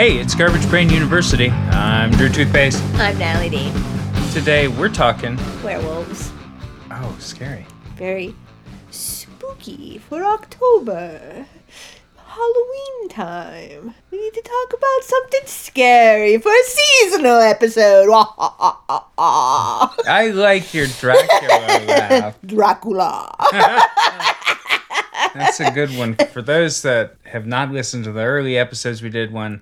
Hey, it's Garbage Brain University. I'm Drew Toothpaste. I'm Natalie Dean. Today we're talking. Werewolves. Oh, scary. Very spooky for October. Halloween time. We need to talk about something scary for a seasonal episode. I like your Dracula laugh. Dracula. That's a good one. For those that have not listened to the early episodes, we did one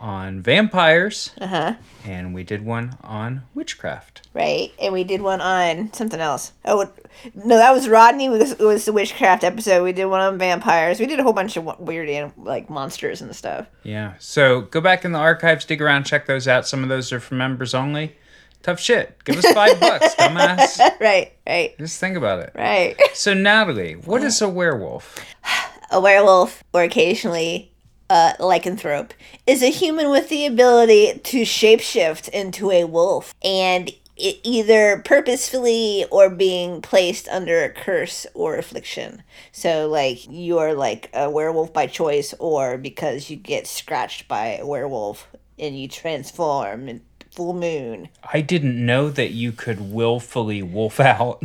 on vampires, Uh huh. and we did one on witchcraft. Right, and we did one on something else. Oh no, that was Rodney. It was, it was the witchcraft episode. We did one on vampires. We did a whole bunch of weird anim- like monsters and stuff. Yeah. So go back in the archives, dig around, check those out. Some of those are for members only. Tough shit. Give us five bucks, dumbass. right, right, Just think about it. right. So, Natalie, what is a werewolf? a werewolf, or occasionally a lycanthrope, is a human with the ability to shapeshift into a wolf and it either purposefully or being placed under a curse or affliction. So, like, you're like a werewolf by choice or because you get scratched by a werewolf and you transform in full moon. I didn't know that you could willfully wolf out.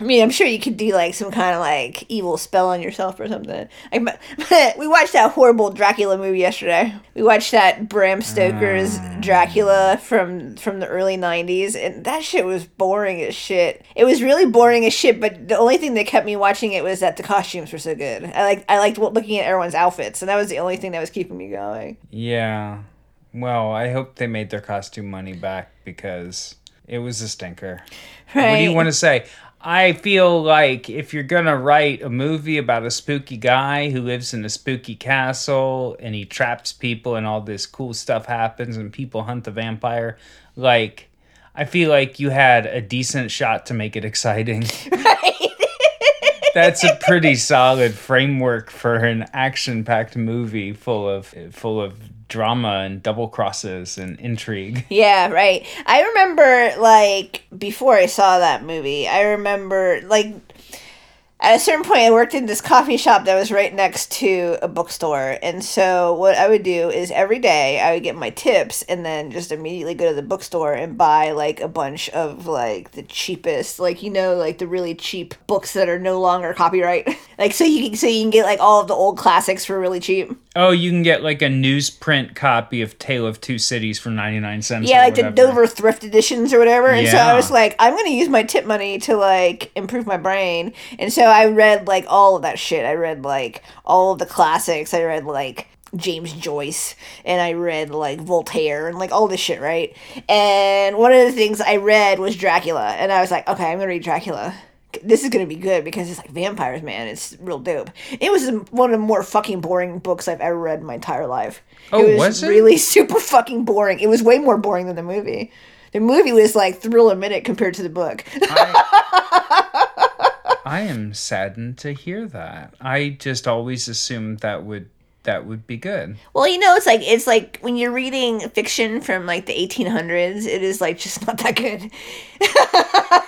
I mean, I'm sure you could do like some kind of like evil spell on yourself or something. Like, but we watched that horrible Dracula movie yesterday. We watched that Bram Stoker's mm. Dracula from from the early '90s, and that shit was boring as shit. It was really boring as shit. But the only thing that kept me watching it was that the costumes were so good. I like I liked looking at everyone's outfits, and that was the only thing that was keeping me going. Yeah. Well, I hope they made their costume money back because it was a stinker. Right? What do you want to say? I feel like if you're gonna write a movie about a spooky guy who lives in a spooky castle and he traps people and all this cool stuff happens and people hunt the vampire, like I feel like you had a decent shot to make it exciting. That's a pretty solid framework for an action-packed movie full of full of drama and double crosses and intrigue. Yeah, right. I remember like before I saw that movie, I remember like at a certain point I worked in this coffee shop that was right next to a bookstore. And so what I would do is every day I would get my tips and then just immediately go to the bookstore and buy like a bunch of like the cheapest, like you know, like the really cheap books that are no longer copyright. like so you can so you can get like all of the old classics for really cheap. Oh, you can get like a newsprint copy of Tale of Two Cities for 99 cents. Yeah, like the. Dover thrift editions or whatever. And so I was like, I'm gonna use my tip money to like improve my brain. And so I read like all of that shit. I read like all of the classics. I read like James Joyce and I read like Voltaire and like all this shit, right? And one of the things I read was Dracula. And I was like, okay, I'm gonna read Dracula. This is gonna be good because it's like vampires, man. It's real dope. It was one of the more fucking boring books I've ever read in my entire life. Oh, it was, was it? really super fucking boring. It was way more boring than the movie. The movie was like thrill a minute compared to the book. I am saddened to hear that. I just always assumed that would that would be good. well, you know, it's like it's like when you're reading fiction from like the 1800s, it is like just not that good.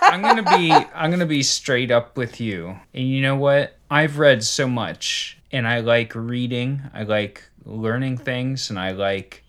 I'm gonna be I'm gonna be straight up with you. And you know what? I've read so much and I like reading. I like learning things and I like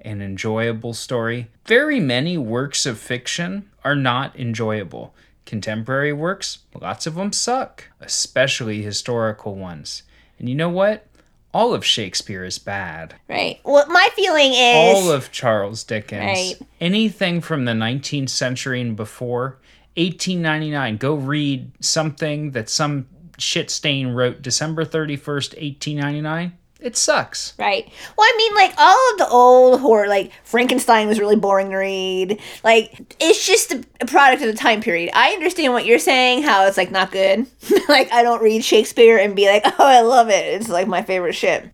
an enjoyable story. Very many works of fiction are not enjoyable. Contemporary works, lots of them suck, especially historical ones. And you know what? All of Shakespeare is bad. Right. Well, my feeling is all of Charles Dickens, Right. anything from the 19th century and before, 1899. Go read something that some shit stain wrote December 31st, 1899. It sucks. Right. Well, I mean, like all of the old horror, like Frankenstein was really boring to read. Like it's just a, product of the time period. I understand what you're saying, how it's like not good. like I don't read Shakespeare and be like, oh, I love it. It's like my favorite shit.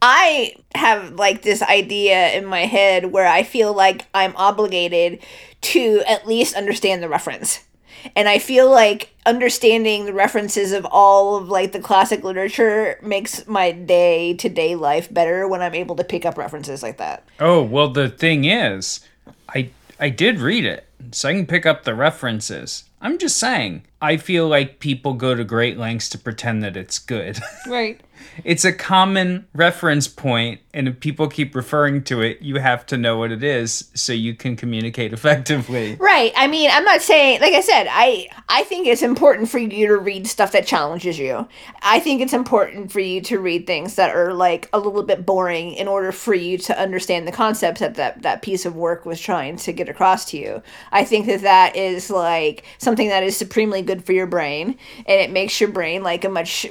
I have like this idea in my head where I feel like I'm obligated to at least understand the reference. And I feel like understanding the references of all of like the classic literature makes my day to day life better when I'm able to pick up references like that. Oh, well, the thing is, I I did read it, so I can pick up the references. I'm just saying. I feel like people go to great lengths to pretend that it's good. Right. It's a common reference point, and if people keep referring to it, you have to know what it is so you can communicate effectively. Right. I mean, I'm not saying like I said, I I think it's important for you to read stuff that challenges you. I think it's important for you to read things that are like a little bit boring in order for you to understand the concepts that that, that piece of work was trying to get across to you. I think that that is like something that is supremely good for your brain and it makes your brain like a much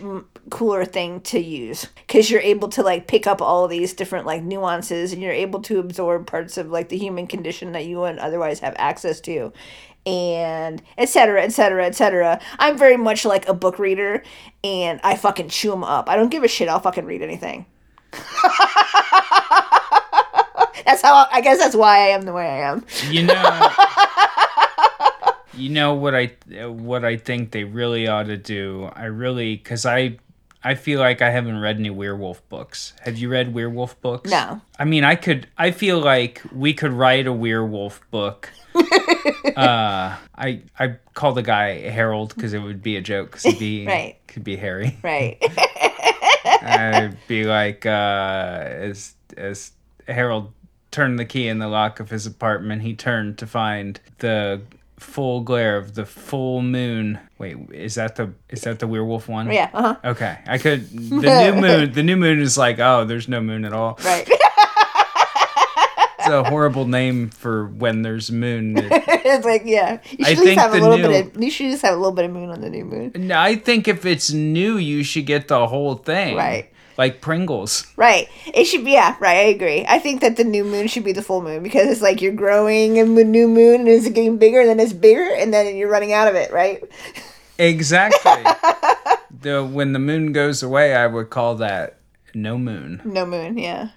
cooler thing to use. Because you're able to like pick up all these different like nuances and you're able to absorb parts of like the human condition that you wouldn't otherwise have access to. And etc etc etc i'm very much like a book reader and i fucking chew them up. I don't give a shit. I'll fucking read anything. That's how i guess that's why i am the way i am. You know. you know what I what I think they really ought to do. I really cuz I I feel like I haven't read any werewolf books. Have you read werewolf books? No. I mean, I could I feel like we could write a werewolf book. uh I I call the guy Harold cuz it would be a joke cuz he'd be Right. could be Harry. right I'd be like, uh, as as Harold turned the key in the lock of his apartment, he turned to find the full glare of the full moon. Wait, is that the is that the werewolf one? yeah uh-huh Okay, I could. The new moon. The new moon is like, oh, there's no moon at all. right It's a horrible name for when there's moon. It- it's like yeah you I at least think have a the little new- bit of you should just have a little bit of moon on the new moon No, I think if it's new, you should get the whole thing. Right. Like Pringles. Right. It should be, yeah, right. I agree. I think that the new moon should be the full moon because it's like you're growing a mo- new moon and it's getting bigger and then it's bigger and then you're running out of it, right? Exactly. the when the moon goes away, I would call that no moon. No moon, yeah.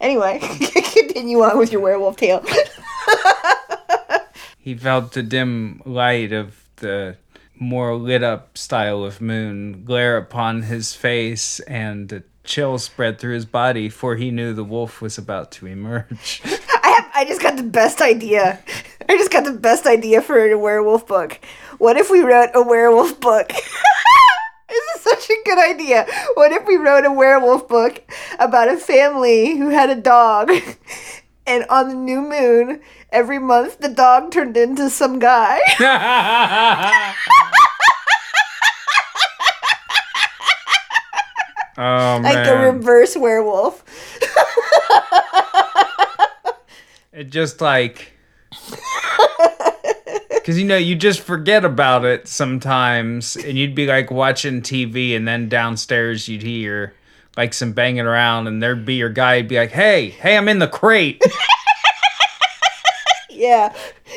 Anyway, continue on with your werewolf tale. He felt the dim light of the more lit up style of moon glare upon his face, and a chill spread through his body, for he knew the wolf was about to emerge. I have I just got the best idea. I just got the best idea for a werewolf book. What if we wrote a werewolf book? this is such a good idea. What if we wrote a werewolf book about a family who had a dog and on the new moon every month the dog turned into some guy? Oh like a reverse werewolf. it just like because you know you just forget about it sometimes and you'd be like watching tv and then downstairs you'd hear like some banging around and there'd be your guy would be like hey hey i'm in the crate Yeah.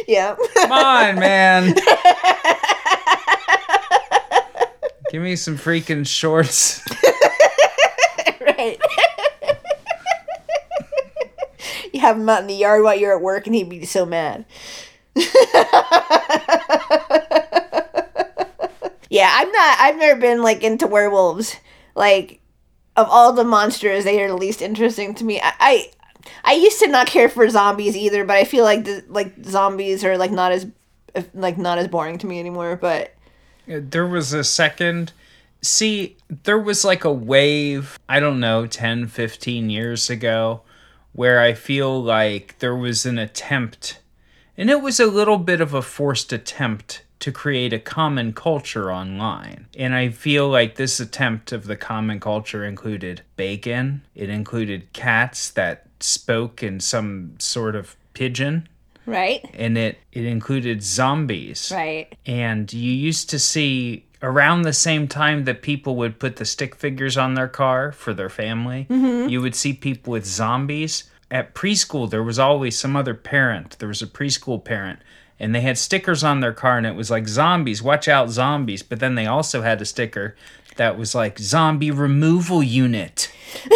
Yeah. come on man give me some freaking shorts right. you have him out in the yard while you're at work and he'd be so mad. yeah, I'm not I've never been like into werewolves. Like of all the monsters, they are the least interesting to me. I, I I used to not care for zombies either, but I feel like the like zombies are like not as like not as boring to me anymore, but there was a second see there was like a wave i don't know 10 15 years ago where i feel like there was an attempt and it was a little bit of a forced attempt to create a common culture online and i feel like this attempt of the common culture included bacon it included cats that spoke in some sort of pidgin right? and it it included zombies Right. and you used to see around the same time that people would put the stick figures on their car for their family, mm-hmm. you would see people with zombies. At preschool, there was always some other parent. There was a preschool parent, and they had stickers on their car, and it was like zombies, watch out, zombies. But then they also had a sticker that was like zombie removal unit.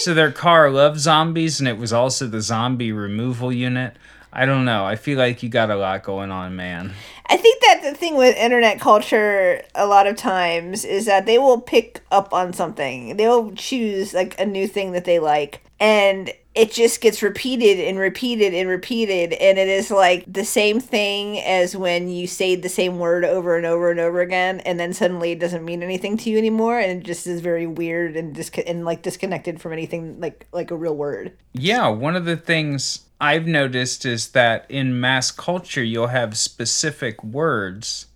so their car loved zombies, and it was also the zombie removal unit. I don't know. I feel like you got a lot going on, man. I think that the thing with internet culture a lot of times is that they will pick up on something. They'll choose like a new thing that they like and it just gets repeated and repeated and repeated and it is like the same thing as when you say the same word over and over and over again and then suddenly it doesn't mean anything to you anymore and it just is very weird and dis- and like disconnected from anything like like a real word Yeah, one of the things I've noticed is that in mass culture, you'll have specific words,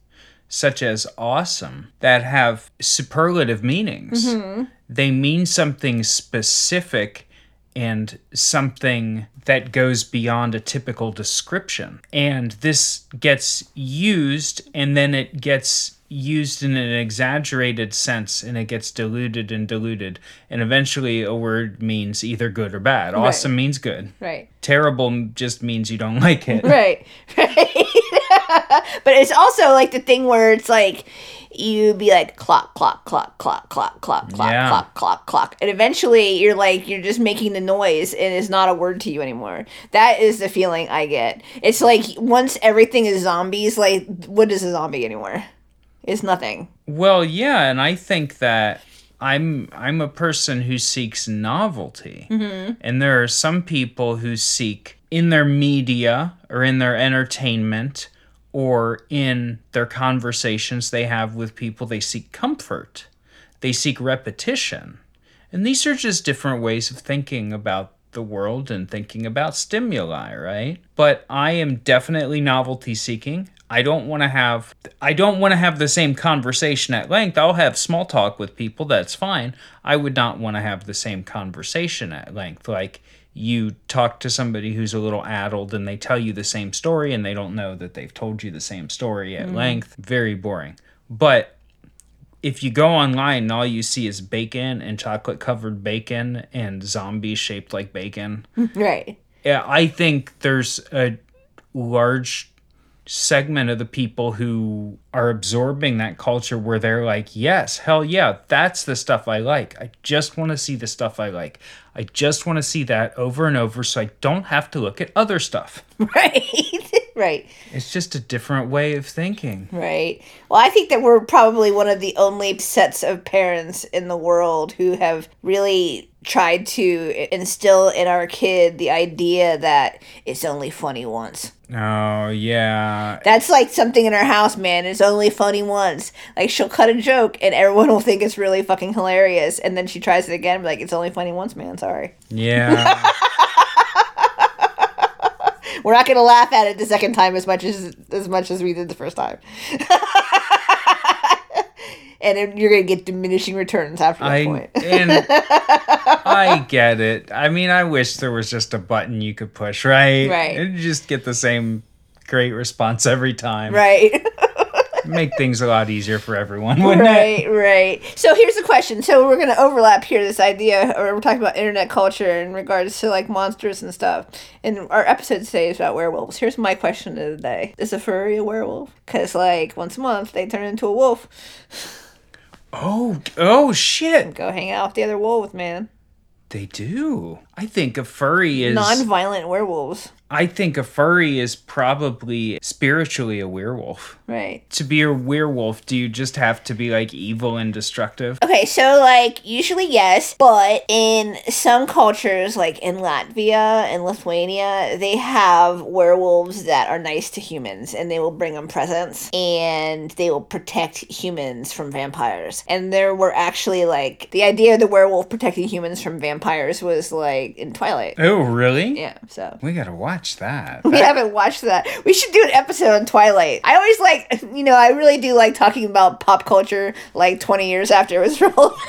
such as awesome, that have superlative meanings. Mm-hmm. They mean something specific and something that goes beyond a typical description. And this gets used and then it gets used in an exaggerated sense and it gets diluted and diluted. And eventually a word means either good or bad. Awesome means good. right Terrible just means you don't like it. right right but it's also like the thing where it's like you be like clock clock clock clock clock clock clock Yeah. clock clock clock and eventually you're like you're just making the noise and it's not a word to you anymore that is the feeling i get it's like once everything is zombies like what is a zombie anymore it's nothing Well, yeah, and I think that I'm I'm a person who seeks novelty. Mm-hmm. And there are some people who seek in their media or in their entertainment or in their conversations they have with people they seek comfort. They seek repetition. And these are just different ways of thinking about the world and thinking about stimuli, right? But I am definitely novelty seeking. I don't want to have I don't want to have the same conversation at length. I'll have small talk with people, that's fine. I would not want to have the same conversation at length. Like you talk to somebody who's a little addled and they tell you the same story and they don't know that they've told you the same story at mm-hmm. length. Very boring. But if you go online and all you see is bacon and chocolate covered bacon and zombies shaped like bacon, right yeah, I think there's a large segment of the people who are absorbing that culture where they're like, yes, hell yeah, that's the stuff I like. I just want to see the stuff I like. I just want to see that over and over so I don't have to look at other stuff. right right It's just a different way of thinking. Right. Well, I think that we're probably one of the only sets of parents in the world who have really tried to instill in our kid the idea that it's only funny once. Oh, yeah. That's like something in our house, man. It's only funny once. Like she'll cut a joke and everyone will think it's really fucking hilarious, and then she tries it again, like it's only funny once, man. Sorry, Yeah. we're not gonna laugh at it the second time as much as as much as we did the first time. and you're gonna get diminishing returns after that I point. and I get it. I mean, I wish there was just a button you could push, right? Right. And just get the same great response every time. right. Make things a lot easier for everyone, wouldn't it? right, right. So here's the question. So we're gonna overlap here this idea, or we're talking about internet culture in regards to like monsters and stuff. And our episode today is about werewolves. Here's my question of the day: Is a furry a werewolf? Because like once a month they turn into a wolf. Oh, oh shit. Go hang out with the other wolves, man. They do. I think a furry is Non-violent werewolves. I think a furry is probably spiritually a werewolf. Right. To be a werewolf, do you just have to be like evil and destructive? Okay, so like usually yes, but in some cultures, like in Latvia and Lithuania, they have werewolves that are nice to humans and they will bring them presents and they will protect humans from vampires. And there were actually like the idea of the werewolf protecting humans from vampires was like in Twilight. Oh, really? Yeah, so. We gotta watch that. We haven't watched that. We should do an episode on Twilight. I always like, you know, I really do like talking about pop culture like 20 years after it was relevant.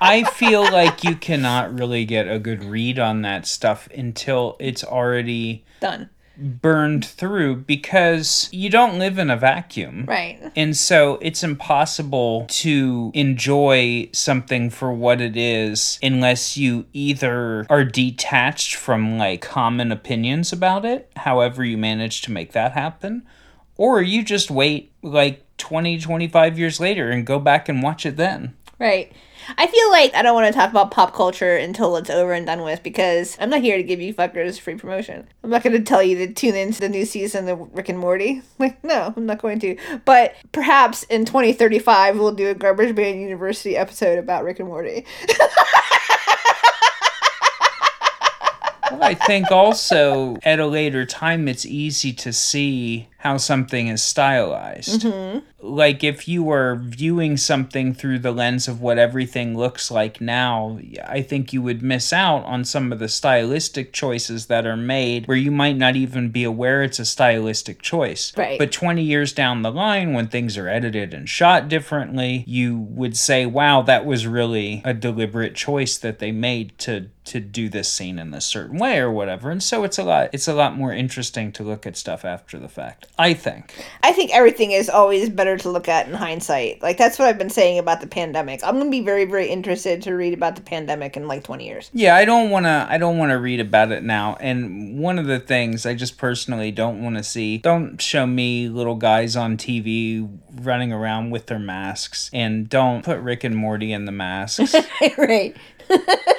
I feel like you cannot really get a good read on that stuff until it's already Done. Burned through because you don't live in a vacuum. Right. And so it's impossible to enjoy something for what it is unless you either are detached from like common opinions about it, however you manage to make that happen, or you just wait like 20, 25 years later and go back and watch it then. Right. I feel like I don't want to talk about pop culture until it's over and done with because I'm not here to give you fuckers free promotion. I'm not going to tell you to tune into the new season of Rick and Morty. Like, no, I'm not going to. But perhaps in 2035, we'll do a Garbage Man University episode about Rick and Morty. Well, I think also at a later time, it's easy to see how something is stylized. Mm-hmm. Like if you were viewing something through the lens of what everything looks like now, I think you would miss out on some of the stylistic choices that are made where you might not even be aware it's a stylistic choice. Right. But 20 years down the line, when things are edited and shot differently, you would say, wow, that was really a deliberate choice that they made to to do this scene in this certain way or whatever. And so it's a lot it's a lot more interesting to look at stuff after the fact. I think. I think everything is always better to look at in hindsight. Like that's what I've been saying about the pandemic. I'm gonna be very, very interested to read about the pandemic in like 20 years. Yeah, I don't want to I don't want to read about it now. And one of the things I just personally don't want to see, don't show me little guys on TV running around with their masks and don't put Rick and Morty in the masks. right.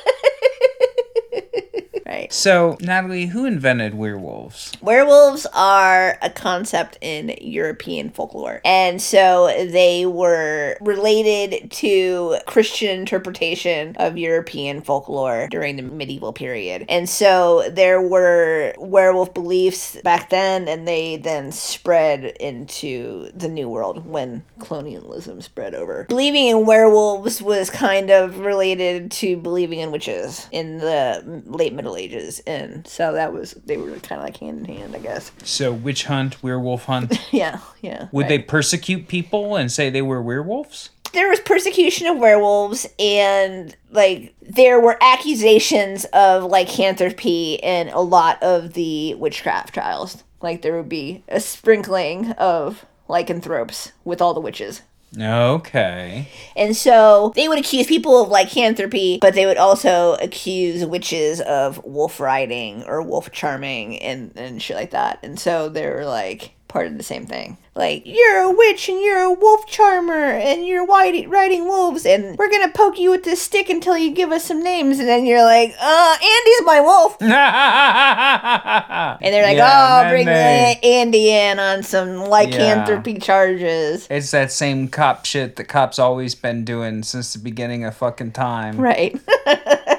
right. so, Natalie, who invented werewolves? Werewolves are a concept in European folklore. And so they were related to Christian interpretation of European folklore during the medieval period. And so there were werewolf beliefs back then, and they then spread into the New World when colonialism spread over. Believing in werewolves was kind of related to believing in witches in the late Middle Ages. And so that was, they were kind of like hand in hand, I guess. So, witch hunt, werewolf hunt. Yeah, yeah. Would right. they persecute people and say they were werewolves? There was persecution of werewolves, and like there were accusations of lycanthropy in a lot of the witchcraft trials. Like there would be a sprinkling of lycanthropes with all the witches. Okay. And so they would accuse people of lycanthropy, but they would also accuse witches of wolf riding or wolf charming and, and shit like that. And so they were like part of the same thing. Like, you're a witch and you're a wolf charmer and you're white riding wolves and we're gonna poke you with this stick until you give us some names. And then you're like, uh, Andy's my wolf. and And they're like, oh, bring Andy in on some lycanthropy charges. It's that same cop shit that cops always been doing since the beginning of fucking time. Right.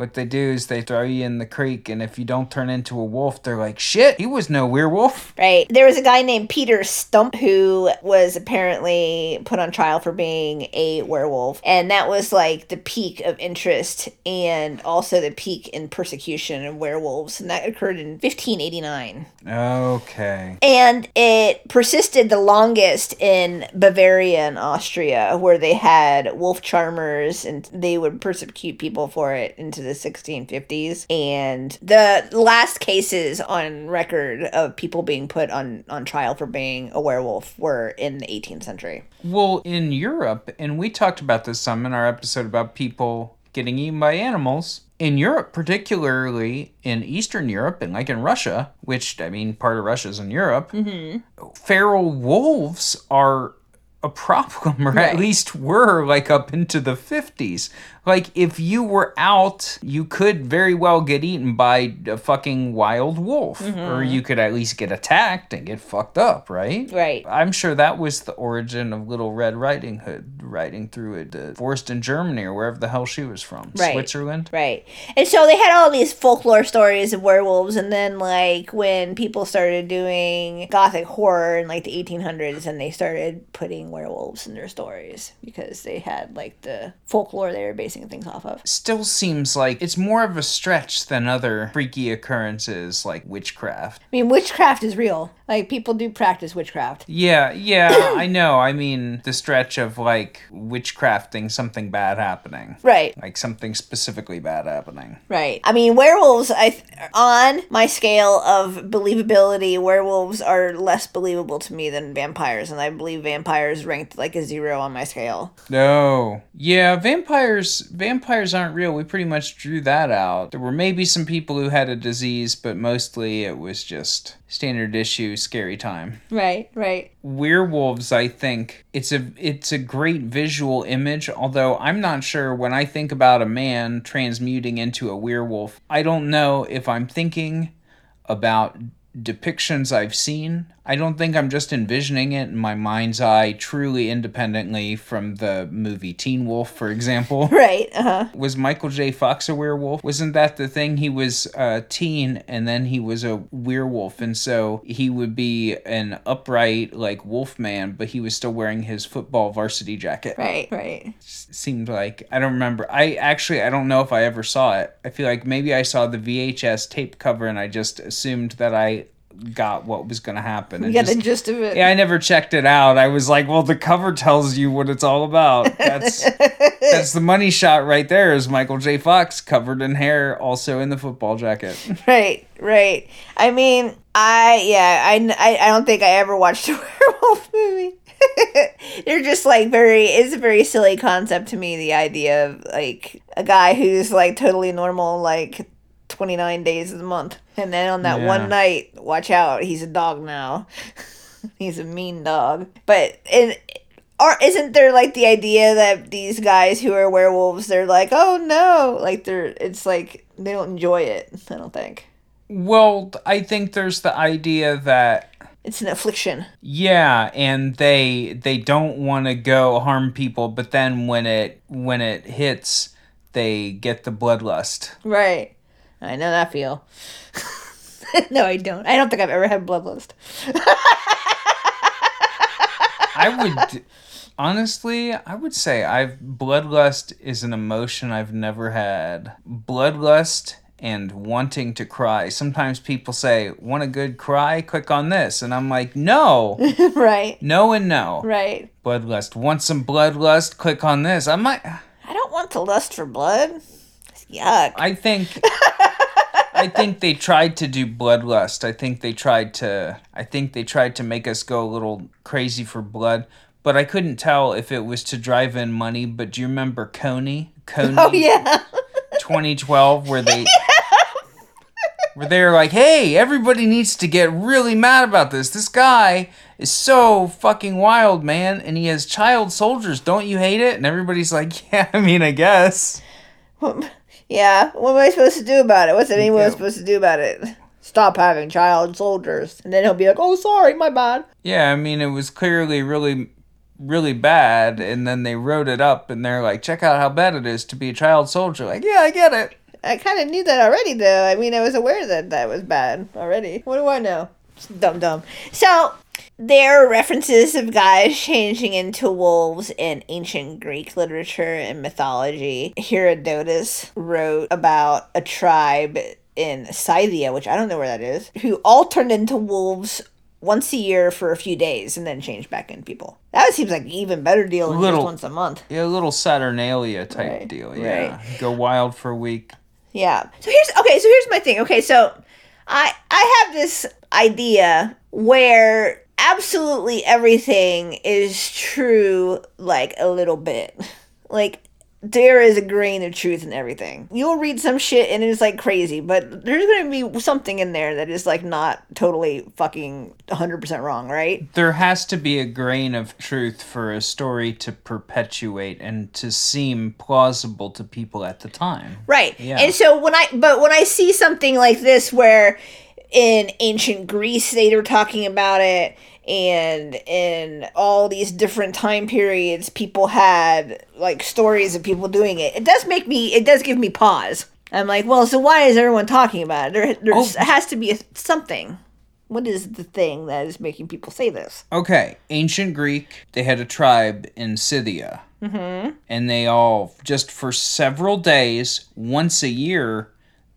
What they do is they throw you in the creek, and if you don't turn into a wolf, they're like, shit, he was no werewolf. Right. There was a guy named Peter Stump who was apparently put on trial for being a werewolf. And that was like the peak of interest and also the peak in persecution of werewolves. And that occurred in 1589. Okay. And it persisted the longest in Bavaria and Austria, where they had wolf charmers and they would persecute people for it into the 1650s. And the last cases on record of people being put on, on trial for being a werewolf were in the 18th century. Well, in Europe, and we talked about this some in our episode about people getting eaten by animals. In Europe, particularly in Eastern Europe and like in Russia, which I mean, part of Russia's in Europe, mm-hmm. feral wolves are a problem, or at least were like up into the 50s. Like, if you were out, you could very well get eaten by a fucking wild wolf, or mm-hmm. you could at least get attacked and get fucked up, right? Right. I'm sure that was the origin of Little Red Riding Hood riding through a forest in Germany or wherever the hell she was from. Right. Switzerland? Right. And so they had all these folklore stories of werewolves and then like when people started doing gothic horror in like the 1800s and they started putting werewolves in their stories because they had like the folklore they were basing things off of. Still seems like it's more of a stretch than other freaky occurrences like witchcraft. I mean, witchcraft is real. Like people do practice witchcraft. Yeah, yeah, I know. I mean, the stretch of like witchcrafting something bad happening. Right. Like something specifically bad happening. Right. I mean, werewolves. I th- on my scale of believability, werewolves are less believable to me than vampires, and I believe vampires ranked like a zero on my scale. No. Yeah, vampires vampires aren't real. We pretty much drew that out. There were maybe some people who had a disease, but mostly it was just standard issue scary time. Right. Right. Werewolves, I think it's a it's a great visual image, although I'm not sure when I think about a man transmuting into a werewolf, I don't know if I'm thinking about depictions I've seen. I don't think I'm just envisioning it in my mind's eye truly independently from the movie Teen Wolf, for example. Right. Uh huh. Was Michael J. Fox a werewolf? Wasn't that the thing? He was a teen and then he was a werewolf. And so he would be an upright, like, wolf man, but he was still wearing his football varsity jacket. Right. Right. Seemed like, I don't remember. I actually, I don't know if I ever saw it. I feel like maybe I saw the VHS tape cover and I just assumed that I got what was going to happen. You got just- the gist of it. yeah, I never checked it out. I was like, well, the cover tells you what it's all about. That's that's the money shot right there. Is Michael J. Fox covered in hair, also in the football jacket. Right, right. I mean, I yeah, I, I, I don't think I ever watched a werewolf movie. They're just like very. It's a very silly concept to me. The idea of like a guy who's like totally normal, like twenty nine days of the month, and then on that Yeah. one night, watch out, he's a dog now. he's a mean dog. But and or isn't there like the idea that these guys who are werewolves, they're like, oh no, like they're it's like they don't enjoy it. I don't think Well, I think there's the idea that it's an affliction. yeah, and they they don't want to go harm people, but then when it when it hits, they get the bloodlust. Right. I know that feel. no, I don't. I don't think I've ever had bloodlust. I would honestly, I would say I've bloodlust is an emotion I've never had. Bloodlust and wanting to cry. Sometimes people say, "Want a good cry? Click on this." And I'm like, "No. right. No and no." Right. Bloodlust. Want some bloodlust? Click on this. I might I don't want to lust for blood. Yuck. I think I think they tried to do bloodlust. I think they tried to I think they tried to make us go a little crazy for blood, but I couldn't tell if it was to drive in money, but do you remember Kony? Kony oh yeah. 2012 where they where they were like, "Hey, everybody needs to get really mad about this. This guy is so fucking wild, man, and he has child soldiers. Don't you hate it?" And everybody's like, "Yeah, I mean, I guess." Yeah. What am I supposed to do about it? What's anyone Yeah. supposed to do about it? Stop having child soldiers, and then he'll be like, "Oh, sorry, my bad." Yeah, I mean, it was clearly really, really bad, and then they wrote it up, and they're like, check out how bad it is to be a child soldier. Like, yeah, I get it. I kind of knew that already, though. I mean, I was aware that that was bad already. What do I know? Dumb, dumb. So, there are references of guys changing into wolves in ancient Greek literature and mythology. Herodotus wrote about a tribe in Scythia, which I don't know where that is, who all turned into wolves once a year for a few days and then changed back into people. That seems like an even better deal than Little- just once a month. Yeah, a little Saturnalia type Right, deal. Yeah, right. go wild for a week. Yeah. So here's okay, so here's my thing. Okay, so I I have this idea where absolutely everything is true like a little bit. Like there is a grain of truth in everything. You'll read some shit and it's like crazy, but there's going to be something in there that is like not totally fucking 100% wrong, right? There has to be a grain of truth for a story to perpetuate and to seem plausible to people at the time. Right. Yeah. And so when I but when I see something like this where in ancient Greece they were talking about it and in all these different time periods people had like stories of people doing it. It does make me it does give me pause. I'm like, well, so why is everyone talking about it? There there Oh. has to be a, something. What is the thing that is making people say this? Okay, ancient Greek, they had a tribe in Scythia. Mm-hmm. And they all, just for several days, once a year,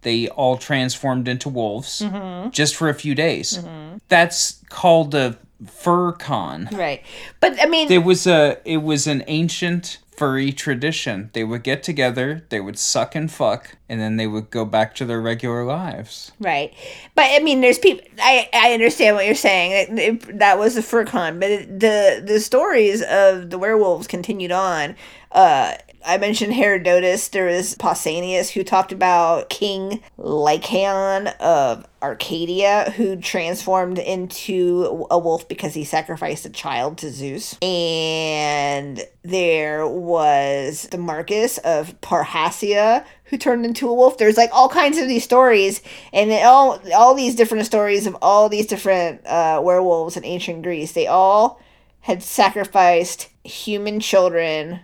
they all transformed into wolves. Just for a few days. That's called a fur con. Right. But I mean It was a it was an ancient furry tradition. They would get together, they would suck and fuck, and then they would go back to their regular lives. Right, but I mean, there's people. I I understand what you're saying. It, it- that was the fur con, but it, the the stories of the werewolves continued on. Uh, I mentioned Herodotus. There was Pausanias who talked about King Lycaon of Arcadia, who transformed into a wolf because he sacrificed a child to Zeus. And there was Damarchus of Parrhasia, who turned into a wolf. There's like all kinds of these stories, and all all these different stories of all these different uh, werewolves in ancient Greece. They all had sacrificed human children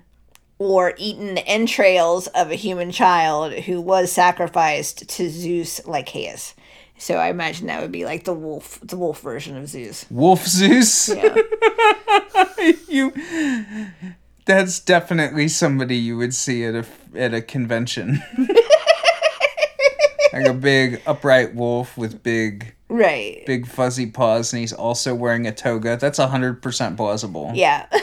or eaten the entrails of a human child who was sacrificed to Zeus Lycaeus. So I imagine that would be like the wolf, the wolf version of Zeus. Wolf Zeus. Yeah. you. That's definitely somebody you would see at a at a convention. like a big upright wolf with big right. big fuzzy paws, and he's also wearing a toga. That's hundred percent plausible. Yeah.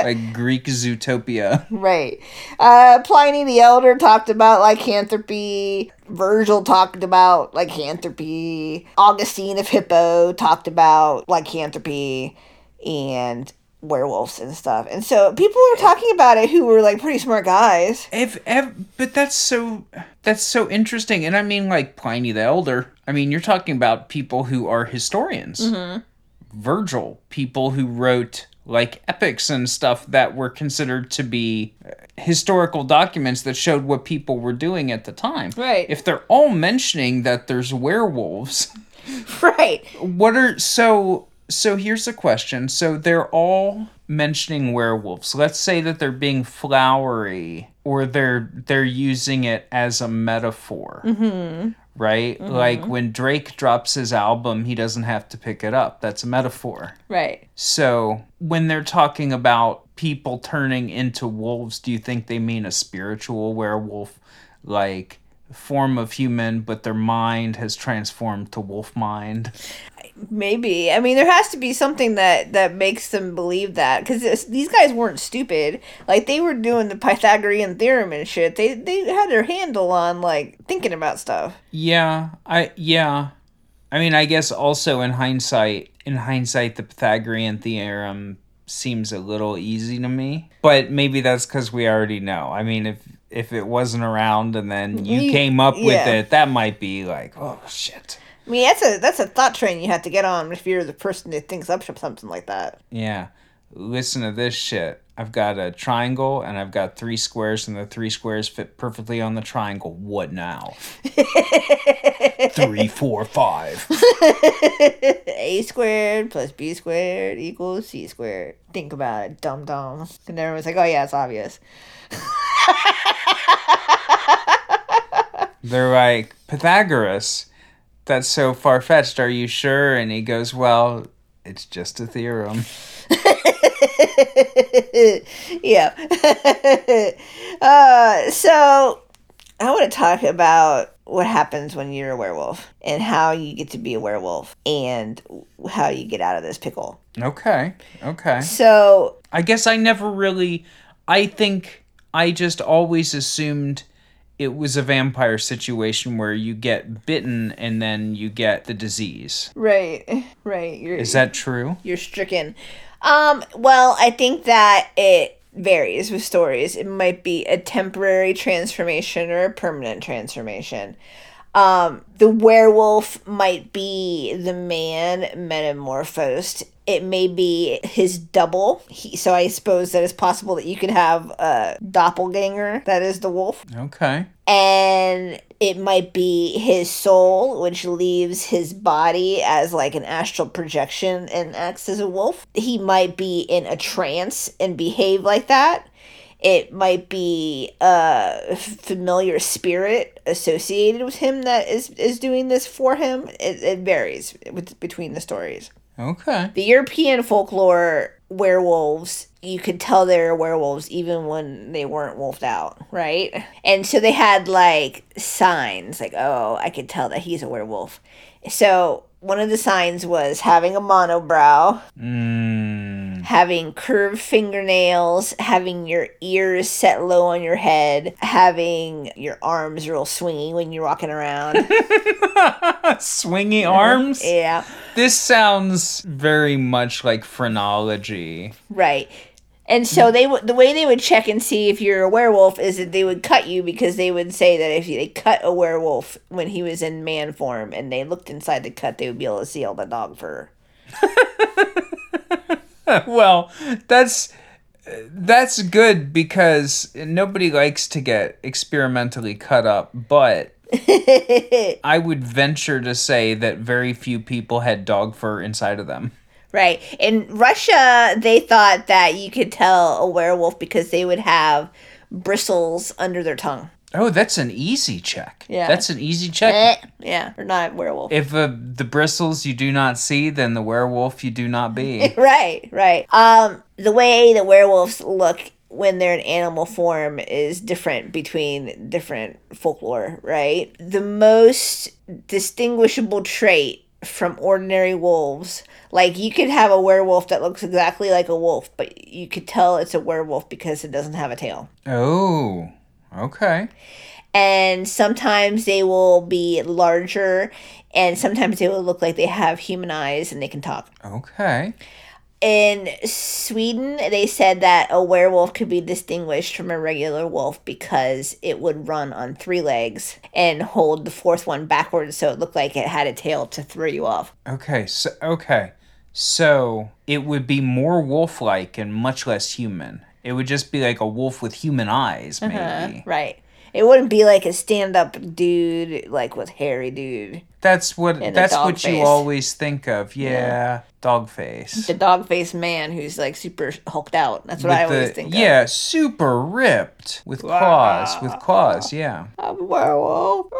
Like Greek Zootopia. Right. Uh, Pliny the Elder talked about lycanthropy. Virgil talked about lycanthropy. Augustine of Hippo talked about lycanthropy and werewolves and stuff. And so people were talking about it who were like pretty smart guys. If, if, but that's so that's so interesting, and I mean like Pliny the Elder. I mean, you're talking about people who are historians. Virgil, people who wrote like epics and stuff that were considered to be historical documents that showed what people were doing at the time. Right. If they're all mentioning that there's werewolves, Right. what are so so here's a question. So they're all mentioning werewolves. Let's say that they're being flowery or they're they're using it as a metaphor. Mm-hmm. Right? Like mm-hmm. when Drake drops his album, he doesn't have to pick it up. That's a metaphor. Right. So when they're talking about people turning into wolves, do you think they mean a spiritual werewolf, like form of human, but their mind has transformed to wolf mind? Maybe. I mean, there has to be something that that makes them believe that because these guys weren't stupid. Like they were doing the Pythagorean theorem and shit. They they had their handle on like thinking about stuff. Yeah, I yeah. I mean, I guess also in hindsight, in hindsight, the Pythagorean theorem seems a little easy to me. But maybe that's because we already know. I mean, if if it wasn't around and then you came up with it, that might be like, oh shit. I mean, that's a that's a thought train you have to get on if you're the person that thinks up something like that. Yeah. Listen to this shit. I've got a triangle and I've got three squares, and the three squares fit perfectly on the triangle. What now? three, four, five. A squared plus B squared equals C squared. Think about it, dum dum. And everyone's like, oh yeah, it's obvious. They're like, Pythagoras, that's so far fetched. Are you sure? And he goes, Well, it's just a theorem. yeah. uh, so I want to talk about what happens when you're a werewolf and how you get to be a werewolf and how you get out of this pickle. Okay. Okay. So I guess I never really. I think I just always assumed it was a vampire situation where you get bitten and then you get the disease. right, right. You're Is that true? you're stricken. Um, well, I think that it varies with stories. It might be a temporary transformation or a permanent transformation. Um, the werewolf might be the man metamorphosed. It may be his double. He, so I suppose that it's possible that you could have a doppelganger that is the wolf Okay. and it might be his soul which leaves his body as like an astral projection and acts as a wolf he might be in a trance and behave like that it might be a familiar spirit associated with him that is is doing this for him it, it varies with, between the stories Okay. the European folklore werewolves, you could tell they were werewolves even when they weren't wolfed out, right? And so they had like signs, like, oh, I could tell that he's a werewolf. So one of the signs was having a monobrow, Mm. Having curved fingernails, having your ears set low on your head, having your arms real swingy when you're walking around. Swingy arms? yeah. This sounds very much like phrenology. Right. And so mm. they would the way they would check and see if you're a werewolf is that they would cut you because they would say that if they cut a werewolf when he was in man form and they looked inside the cut, they would be able to see all the dog fur. well, that's that's good because nobody likes to get experimentally cut up, but I would venture to say that very few people had dog fur inside of them. Right. In Russia, they thought that you could tell a werewolf because they would have bristles under their tongue. Oh, that's an easy check. Yeah. That's an easy check. Eh, yeah, or not werewolf. If uh, the bristles you do not see, then the werewolf you do not be. right, right. Um, the way the werewolves look when they're in animal form is different between different folklore, right? The most distinguishable trait from ordinary wolves, like you could have a werewolf that looks exactly like a wolf, but you could tell it's a werewolf because it doesn't have a tail. oh, okay. and sometimes they will be larger and sometimes they will look like they have human eyes and they can talk. Okay. In Sweden, they said that a werewolf could be distinguished from a regular wolf because it would run on three legs and hold the fourth one backwards so it looked like it had a tail to throw you off. Okay. So okay. So it would be more wolf-like and much less human. It would just be like a wolf with human eyes, maybe. Uh, right. It wouldn't be like a stand up dude, like with hairy dude. That's what And that's what you always think of. Yeah, dog face. The dog face man who's like super hulked out. That's what I With always the- think of. yeah, super ripped with claws, with claws. Yeah. I'm a werewolf.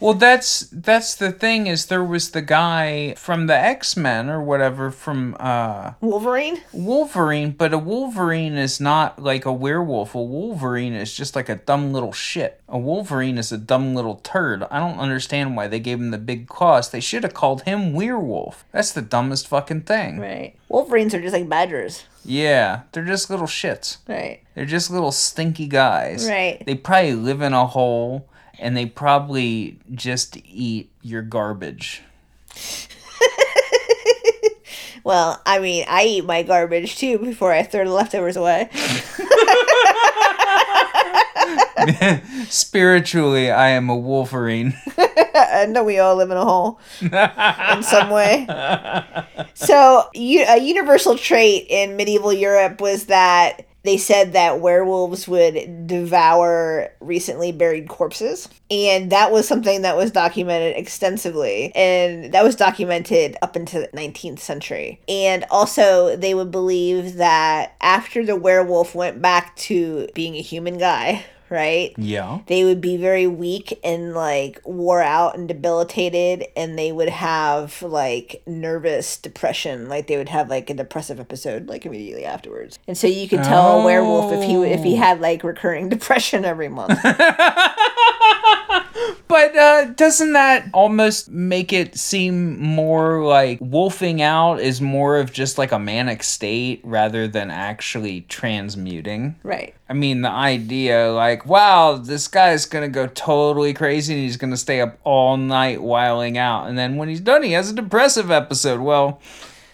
Well, that's that's the thing is there was the guy from the X Men or whatever from uh Wolverine? Wolverine, but a Wolverine is not like a werewolf. A Wolverine is just like a dumb little shit. A Wolverine is a dumb little turd. I don't understand why they gave him the big claws. They should have called him Werewolf. That's the dumbest fucking thing. Right. Wolverines are just like badgers. Yeah, they're just little shits. Right. They're just little stinky guys. Right. They probably live in a hole and they probably just eat your garbage. Well, I mean, I eat my garbage too before I throw the leftovers away. Spiritually, I am a Wolverine. I know we all live in a hole in some way. So, a universal trait in medieval Europe was that they said that werewolves would devour recently buried corpses. And that was something that was documented extensively. And that was documented up into the 19th century. And also, they would believe that after the werewolf went back to being a human guy, right? yeah. they would be very weak and like wore out and debilitated and they would have like nervous depression like they would have like a depressive episode like immediately afterwards and so you could tell a werewolf if he if he Oh. had like recurring depression every month But uh, doesn't that almost make it seem more like wolfing out is more of just like a manic state rather than actually transmuting? right I mean, the idea, like, wow, this guy's gonna go totally crazy and he's gonna stay up all night whiling out. And then when he's done, he has a depressive episode. Well,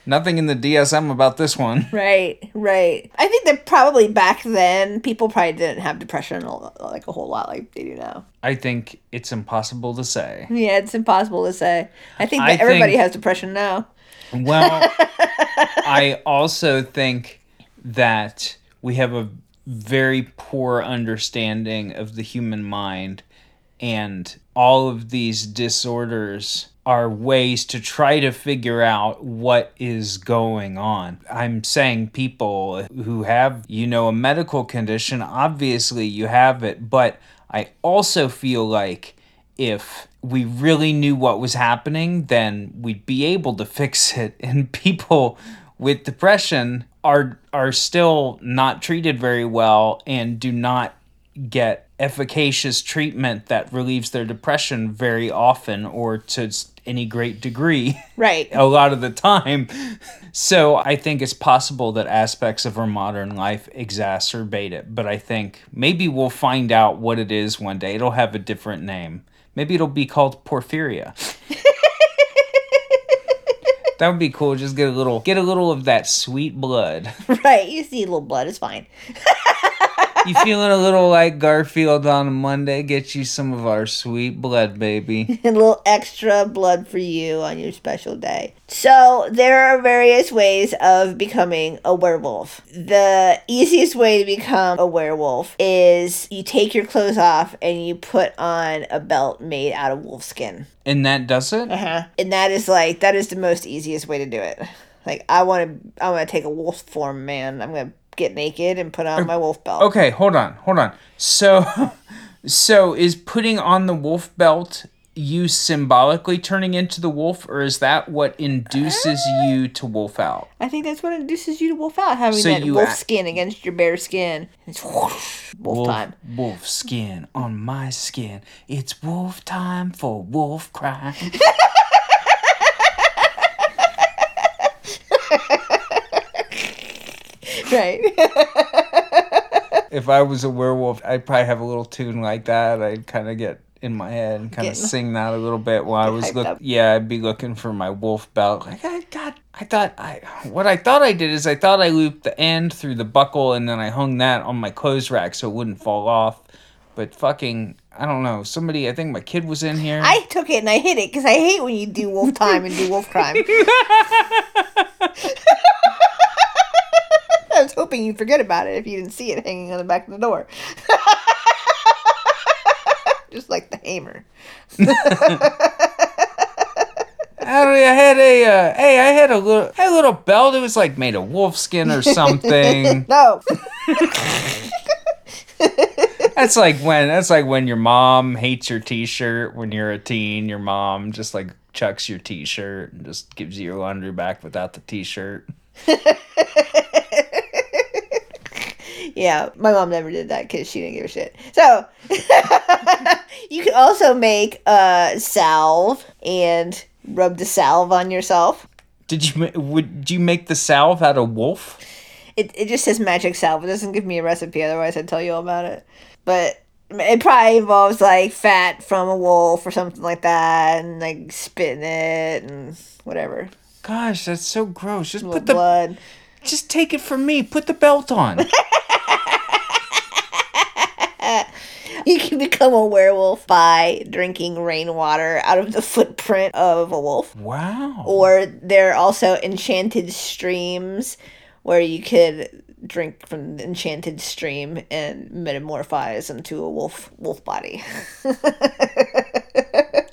nothing in the DSM about this one. right right i think that probably back then people probably didn't have depression like a whole lot like they do now I think it's impossible to say. yeah it's impossible to say i think I everybody think- has depression now Well, I also think that we have a very poor understanding of the human mind, and all of these disorders are ways to try to figure out what is going on. I'm saying people who have, you know, a medical condition, obviously you have it, but I also feel like if we really knew what was happening, then we'd be able to fix it. And people with depression are are still not treated very well and do not get efficacious treatment that relieves their depression very often or to any great degree right a lot of the time. So I think it's possible that aspects of our modern life exacerbate it, but I think maybe we'll find out what it is one day. It'll have a different name. Maybe it'll be called porphyria. That would be cool. Just get a little, get a little of that sweet blood. right, you see a little blood, it's fine. You feeling a little like Garfield on a Monday? Get you some of our sweet blood, baby. a little extra blood for you on your special day. So, there are various ways of becoming a werewolf. The easiest way to become a werewolf is you take your clothes off and you put on a belt made out of wolf skin. And that does it? Uh-huh. And that is like that is the most easiest way to do it. Like I want to I want to take a wolf form, man. I'm going to get naked and put on er, my wolf belt. Okay, hold on, hold on. So, so is putting on the wolf belt you symbolically turning into the wolf, or is that what induces uh, you to wolf out? I think that's what induces you to wolf out, having So that wolf act- skin against your bare skin. It's whoosh, wolf, time. wolf skin on my skin. It's wolf time for wolf crime. Right. if I was a werewolf, I'd probably have a little tune like that. I'd kind of get in my head and kind of sing that a little bit while I was hyped look. up. Yeah, I'd be looking for my wolf belt. Like I got, I thought I what I thought I did is I thought I looped the end through the buckle and then I hung that on my clothes rack so it wouldn't fall off. But fucking, I don't know. Somebody, I think my kid was in here. I took it and I hid it because I hate when you do wolf time and do wolf crime. I was hoping you'd forget about it if you didn't see it hanging on the back of the door. Just like the hammer. I had a, uh, hey, I had a little, had a little belt. It was like made of wolf skin or something. No. That's like when that's like when your mom hates your t-shirt when you're a teen. Your mom just like chucks your t-shirt and just gives you your laundry back without the t-shirt. Yeah, my mom never did that because she didn't give a shit. So you can also make uh, salve and rub the salve on yourself. Did you would you make the salve out of wolf? It, it just says magic salve. It doesn't give me a recipe. Otherwise, I'd tell you all about it. But it probably involves like fat from a wolf or something like that, and like spitting it and whatever. Gosh, that's so gross. Just put the blood. just take it from me. Put the belt on. You can become a werewolf by drinking rainwater out of the footprint of a wolf. wow. Or there are also enchanted streams where you could drink from the enchanted stream and metamorphose into a wolf wolf body.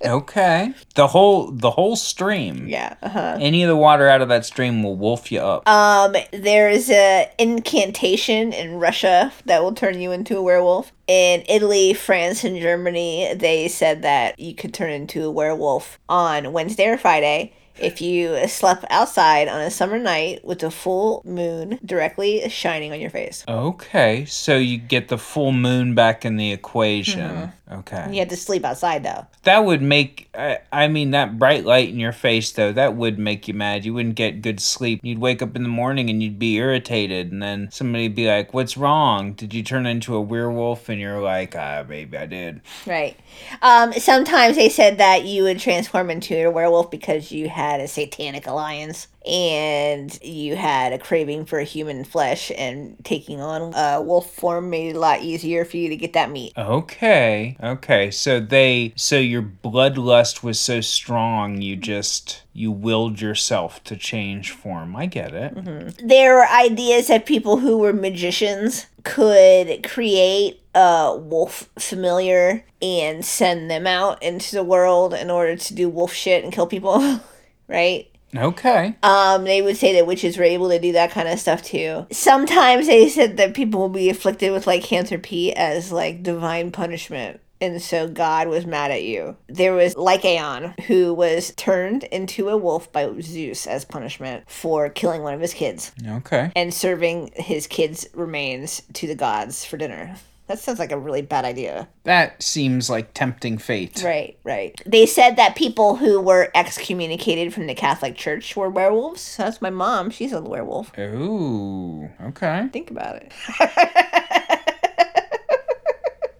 Okay. The whole the whole stream. yeah. Uh-huh. Any of the water out of that stream will wolf you up. Um, there's a incantation in Russia that will turn you into a werewolf. In Italy, France, and Germany, they said that you could turn into a werewolf on Wednesday or Friday if you slept outside on a summer night with a full moon directly shining on your face. Okay, so you get the full moon back in the equation. Okay. You had to sleep outside though. That would make, I, I mean, that bright light in your face, though, that would make you mad. You wouldn't get good sleep. You'd wake up in the morning and you'd be irritated, and then somebody'd be like, What's wrong? Did you turn into a werewolf? And you're like, Ah, maybe I did. Right. Um, sometimes they said that you would transform into a werewolf because you had a satanic alliance and you had a craving for human flesh, and taking on a wolf form made it a lot easier for you to get that meat. Okay, okay. So they, so your bloodlust was so strong, you just, you willed yourself to change form. I get it. Mm-hmm. There were ideas that people who were magicians could create a wolf familiar and send them out into the world in order to do wolf shit and kill people, right? Okay. Um, they would say that witches were able to do that kind of stuff too. Sometimes they said that people will be afflicted with like lycanthropy as like divine punishment. And so God was mad at you. There was Lycaon, who was turned into a wolf by Zeus as punishment for killing one of his kids Okay. and serving his kids' remains to the gods for dinner. That sounds like a really bad idea. That seems like tempting fate. Right, right. They said that people who were excommunicated from the Catholic Church were werewolves. That's my mom. She's a werewolf. Ooh. Okay. Think about it.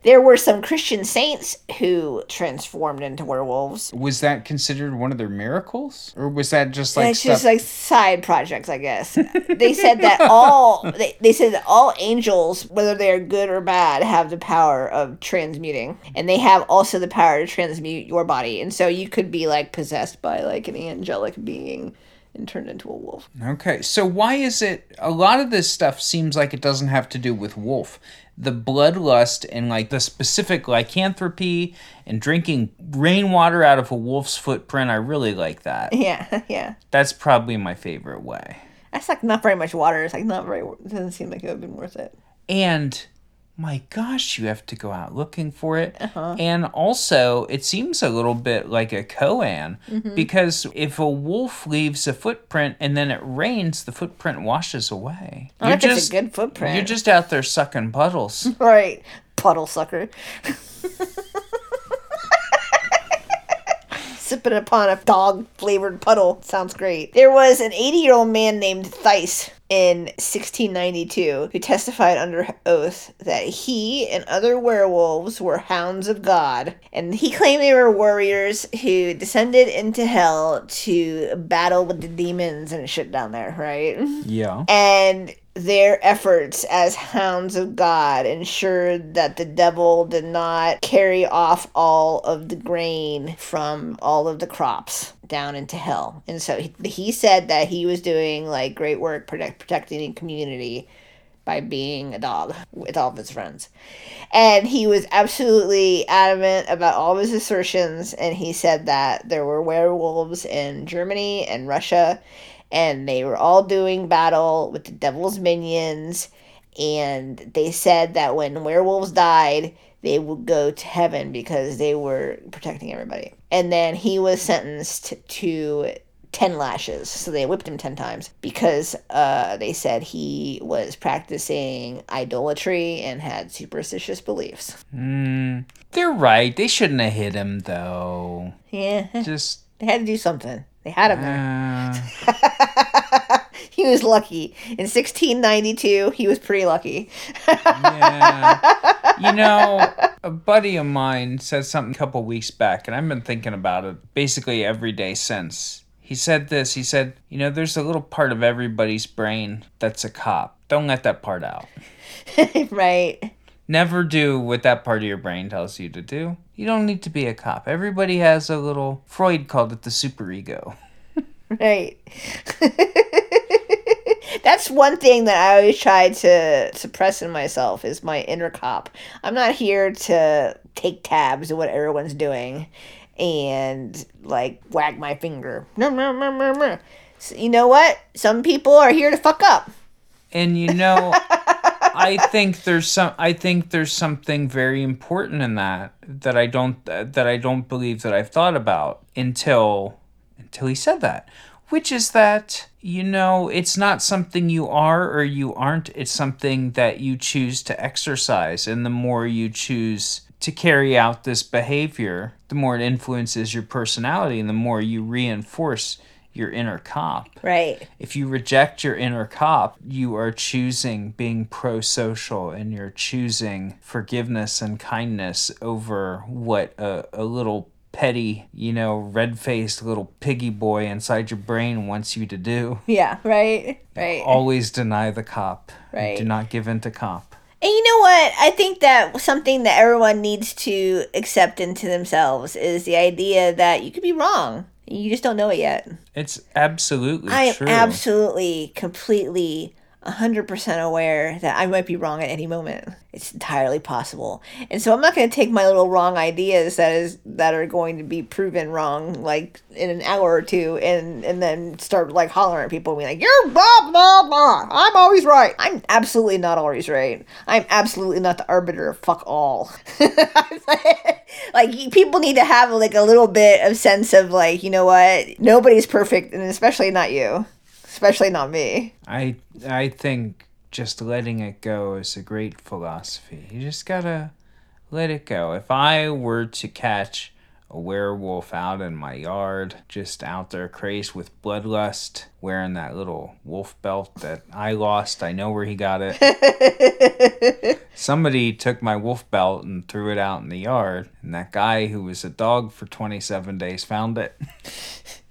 There were some Christian saints who transformed into werewolves. Was that considered one of their miracles, or was that just like it's stuff? just like side projects, I guess. they said that all they, they said that all angels, whether they're good or bad, have the power of transmuting, and they have also the power to transmute your body. And so you could be like possessed by like an angelic being and turned into a wolf. Okay, so why is it a lot of this stuff seems like it doesn't have to do with wolf? The bloodlust and like the specific lycanthropy and drinking rainwater out of a wolf's footprint, I really like that. Yeah, yeah. That's probably my favorite way. That's like not very much water. It's like not very. It doesn't seem like it would have been worth it. And my gosh, you have to go out looking for it. Uh-huh. And also, it seems a little bit like a koan mm-hmm. because if a wolf leaves a footprint and then it rains, the footprint washes away. I think it's a good footprint. You're just out there sucking puddles. Right, puddle sucker. Sipping upon a dog flavored puddle. Sounds great. There was an 80 year old man named Thiess in 1692 who testified under oath that he and other werewolves were hounds of God. And he claimed they were warriors who descended into hell to battle with the demons and shit down there, right? yeah. and their efforts as hounds of God ensured that the devil did not carry off all of the grain from all of the crops down into hell. And so he, he said that he was doing like great work protect, protecting the community by being a dog with all of his friends. And he was absolutely adamant about all of his assertions. And he said that there were werewolves in Germany and Russia, and they were all doing battle with the devil's minions. And they said that when werewolves died, they would go to heaven because they were protecting everybody. And then he was sentenced to 10 lashes. So they whipped him 10 times because uh, they said he was practicing idolatry and had superstitious beliefs. Mm, they're right. They shouldn't have hit him, though. Yeah, Just. they had to do something. They had him there. Uh, he was lucky. In 1692, he was pretty lucky. yeah. You know, a buddy of mine said something a couple weeks back, and I've been thinking about it basically every day since. He said this. He said, You know, there's a little part of everybody's brain that's a cop. Don't let that part out. right. Never do what that part of your brain tells you to do. You don't need to be a cop. Everybody has a little, Freud called it the superego. Right. That's one thing that I always try to suppress in myself is my inner cop. I'm not here to take tabs of what everyone's doing and like wag my finger. So, you know what? Some people are here to fuck up. And you know, I think there's some I think there's something very important in that that I don't that I don't believe that I've thought about until until he said that, which is that you know, it's not something you are or you aren't, it's something that you choose to exercise and the more you choose to carry out this behavior, the more it influences your personality and the more you reinforce your inner cop. Right. If you reject your inner cop, you are choosing being pro social and you're choosing forgiveness and kindness over what a, a little petty, you know, red faced little piggy boy inside your brain wants you to do. Yeah, right. Right. Always deny the cop. Right. Do not give in to cop. And you know what? I think that something that everyone needs to accept into themselves is the idea that you could be wrong. You just don't know it yet. It's absolutely I am true. absolutely, completely, 100% aware that I might be wrong at any moment. It's entirely possible. And so I'm not going to take my little wrong ideas that is that are going to be proven wrong like in an hour or two and and then start like hollering at people and be like, "You're blah blah blah. I'm always right." I'm absolutely not always right. I'm absolutely not the arbiter of fuck all. like people need to have like a little bit of sense of like, you know what? Nobody's perfect and especially not you. Especially not me. I I think just letting it go is a great philosophy. You just gotta let it go. If I were to catch a werewolf out in my yard, just out there crazed with bloodlust, wearing that little wolf belt that I lost. I know where he got it. Somebody took my wolf belt and threw it out in the yard, and that guy who was a dog for 27 days found it.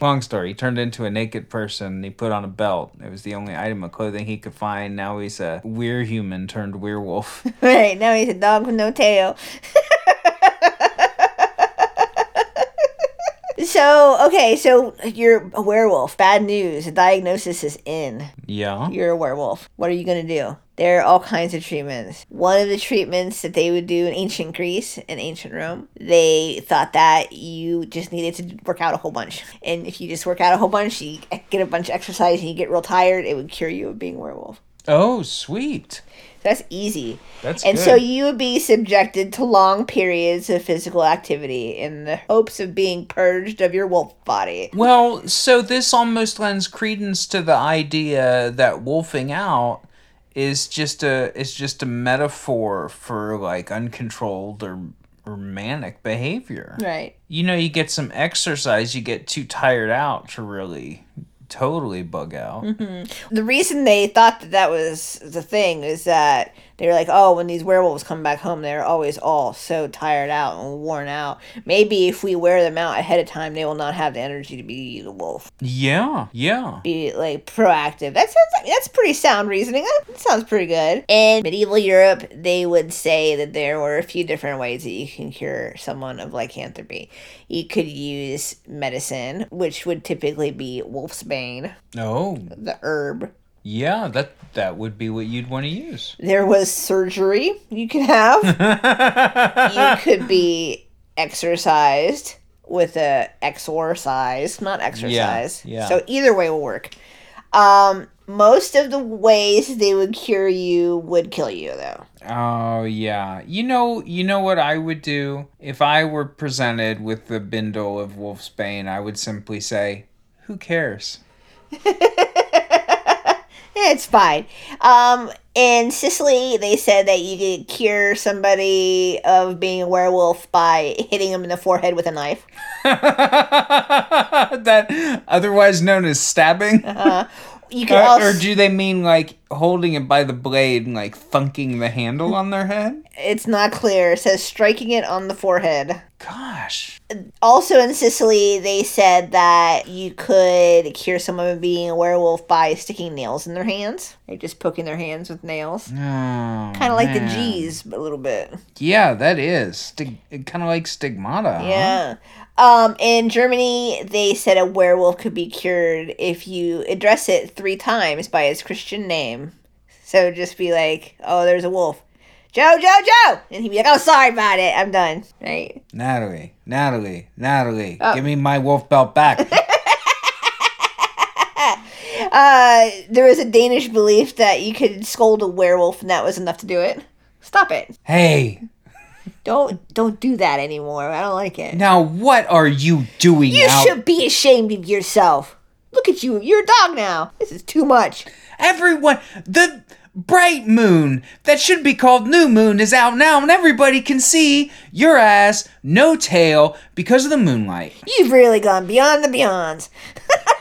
Long story. He turned into a naked person. He put on a belt. It was the only item of clothing he could find. Now he's a weird human turned werewolf. Right, now he's a dog with no tail. so, okay, so you're a werewolf. Bad news. The diagnosis is in. yeah. You're a werewolf. What are you going to do? There are all kinds of treatments. One of the treatments that they would do in ancient Greece and ancient Rome, they thought that you just needed to work out a whole bunch. And if you just work out a whole bunch, you get a bunch of exercise and you get real tired, it would cure you of being a werewolf. Oh, sweet. That's easy. That's and good. so you would be subjected to long periods of physical activity in the hopes of being purged of your wolf body. Well, so this almost lends credence to the idea that wolfing out is just a is just a metaphor for like uncontrolled or, or manic behavior. Right. You know, you get some exercise, you get too tired out to really totally bug out. Mm-hmm. The reason they thought that that was the thing is that they were like, oh, when these werewolves come back home, they're always all so tired out and worn out. Maybe if we wear them out ahead of time, they will not have the energy to be the wolf. Yeah, yeah. Be like proactive. That sounds like that's pretty sound reasoning. That sounds pretty good. In medieval Europe, they would say that there were a few different ways that you can cure someone of lycanthropy. You could use medicine, which would typically be wolf's bane, Oh, the herb. Yeah, that that would be what you'd want to use. There was surgery you could have. you could be exercised with a exorcise, not exercise. yeah. yeah. So either way will work. Um, most of the ways they would cure you would kill you, though. Oh yeah. You know you know what I would do? If I were presented with the bindle of Wolfsbane, I would simply say, Who cares? It's fine. Um, in Sicily, they said that you could cure somebody of being a werewolf by hitting them in the forehead with a knife. that otherwise known as stabbing? You could Or, also. or do they mean like holding it by the blade and like thunking the handle on their head? it's not clear. It says striking it on the forehead. Gosh. also in Sicily, they said that you could cure someone of being a werewolf by sticking nails in their hands. They're just poking their hands with nails. Oh, Kind of like the. G's, but a little bit. Yeah, that is. Stig- kind of like stigmata. huh? Um, in Germany, they said a werewolf could be cured if you address it three times by its Christian name. So just be like, oh, there's a wolf. Joe, Joe, Joe! And he'd be like, oh, sorry about it. I'm done. Right? Natalie, Natalie, Natalie, Oh. give me my wolf belt back. Uh, there was a Danish belief that you could scold a werewolf and that was enough to do it. Stop it. hey, Don't don't do that anymore. I don't like it. now what are you doing You out? should be ashamed of yourself. Look at you. You're a dog now. This is too much. Everyone, the bright moon that should be called new moon is out now, and everybody can see your ass, no tail, because of the moonlight. You've really gone beyond the beyonds.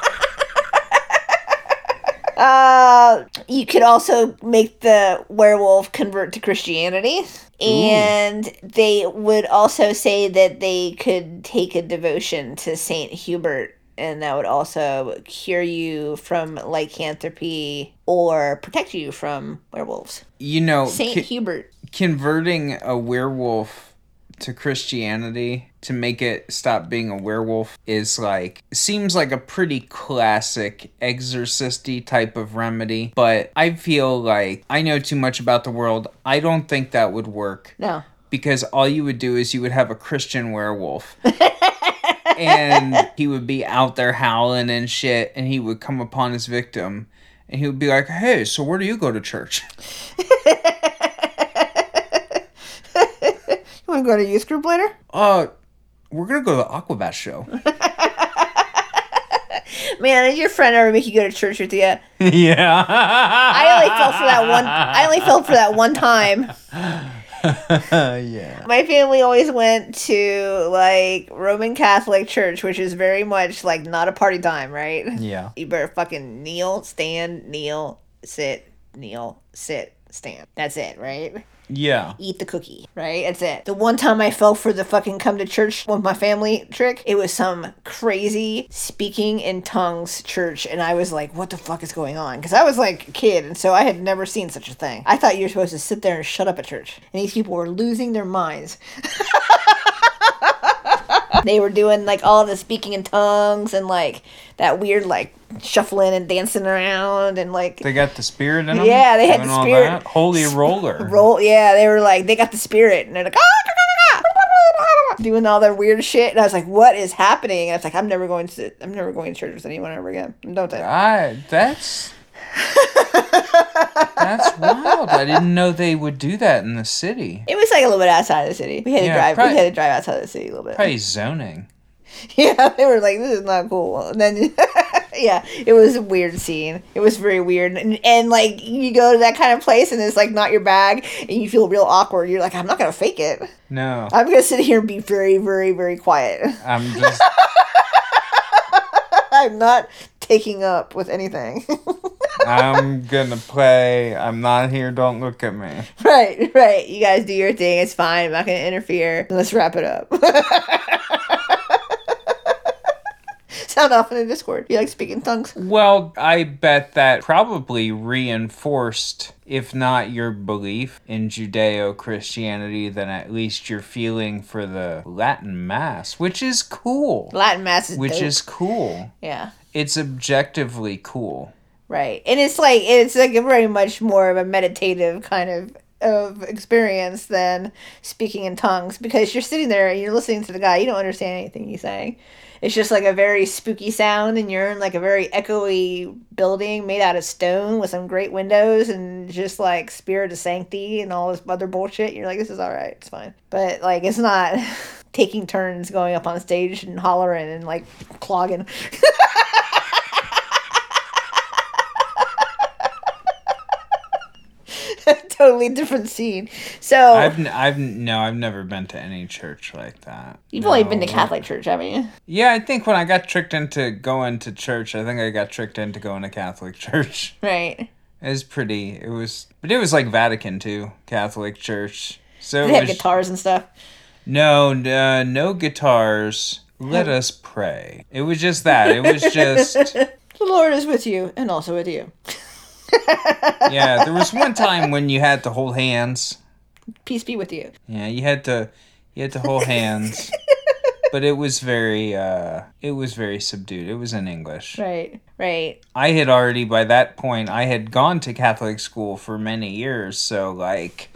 uh, you could also make the werewolf convert to Christianity. And they would also say that they could take a devotion to Saint Hubert, and that would also cure you from lycanthropy or protect you from werewolves. You know, Saint co- Hubert. converting a werewolf to Christianity to make it stop being a werewolf is like seems like a pretty classic exorcisty type of remedy, but I feel like I know too much about the world. I don't think that would work No. because all you would do is you would have a Christian werewolf. and he would be out there howling and shit and he would come upon his victim and he would be like, "Hey, so where do you go to church?" You want to go to youth group later? Uh, we're gonna go to the Aquabat show. Man, did your friend ever make you go to church with you? yeah. I only fell for that one. I only fell for that one time. yeah. My family always went to like Roman Catholic church, which is very much like not a party time, right? Yeah. You better fucking kneel, stand, kneel, sit, kneel, sit, stand. That's it, right? Yeah. Eat the cookie, right? That's it. The one time I fell for the fucking come to church with my family trick, it was some crazy speaking in tongues church, and I was like, what the fuck is going on? Because I was like a kid, and so I had never seen such a thing. I thought you were supposed to sit there and shut up at church, and these people were losing their minds. they were doing like all the speaking in tongues and like that weird like shuffling and dancing around and like They got the spirit in them. Yeah, they had the spirit. that? Holy roller. roll. Yeah, they were like they got the spirit and they're like "Ah, doing all their weird shit. And I was like, what is happening? And I was like, I'm never going to I'm never going to church with anyone ever again. Don't? I that's that's wild. I didn't know they would do that in the city. It was like a little bit outside of the city. We had to drive. probably- we had to drive outside of the city a little bit. Probably zoning. Yeah, they were like, this is not cool. And then, yeah, it was a weird scene. It was very weird. And, and like, you go to that kind of place and it's like not your bag and you feel real awkward. You're like, I'm not going to fake it. No, I'm going to sit here and be very, very, very quiet. I'm just I'm not taking up with anything. I'm gonna play. I'm not here. Don't look at me. right, right. You guys do your thing. It's fine. I'm not to interfere. Let's wrap it up. Sound off in the Discord. You like speaking tongues? Well, I bet that probably reinforced, if not your belief in Judeo Christianity, then at least your feeling for the Latin Mass, which is cool. Latin Mass is Which dope. is cool. Yeah. It's objectively cool. Right. And it's like it's like a very much more of a meditative kind of of experience than speaking in tongues because you're sitting there and you're listening to the guy, you don't understand anything he's saying. It's just like a very spooky sound and you're in like a very echoey building made out of stone with some great windows and just like spirit of sanctity and all this other bullshit. You're like, this is alright, it's fine. But like it's not taking turns going up on stage and hollering and like clogging. totally different scene. So I've, n- I've, no, I've never been to any church like that. you've only been to Catholic church, haven't you? Yeah, I think when I got tricked into going to church, I think I got tricked into going to Catholic church. Right. It was pretty. It was, but it was like Vatican II, Catholic Church. So They it have was, guitars and stuff. No, uh, no guitars. Let us pray. It was just that. It was just The Lord is with you and also with you. Yeah. There was one time when you had to hold hands. Peace be with you. Yeah, you had to you had to hold hands. But it was very uh it was very subdued. It was in English. Right. Right. I had already by that point I had gone to Catholic school for many years, so like